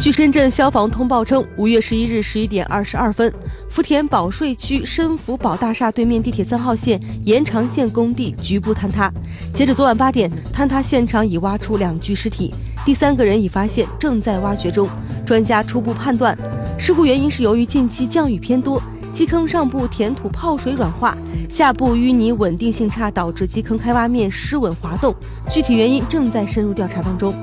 据深圳消防通报称，五月十一日十一点二十二分，福田保税区深福宝大厦对面地铁三号线延长线工地局部坍塌。截止昨晚八点，坍塌现场已挖出两具尸体，第三个人已发现，正在挖掘中。专家初步判断，事故原因是由于近期降雨偏多，基坑上部填土泡水软化，下部淤泥稳定性差，导致基坑开挖面失稳滑动。具体原因正在深入调查当中。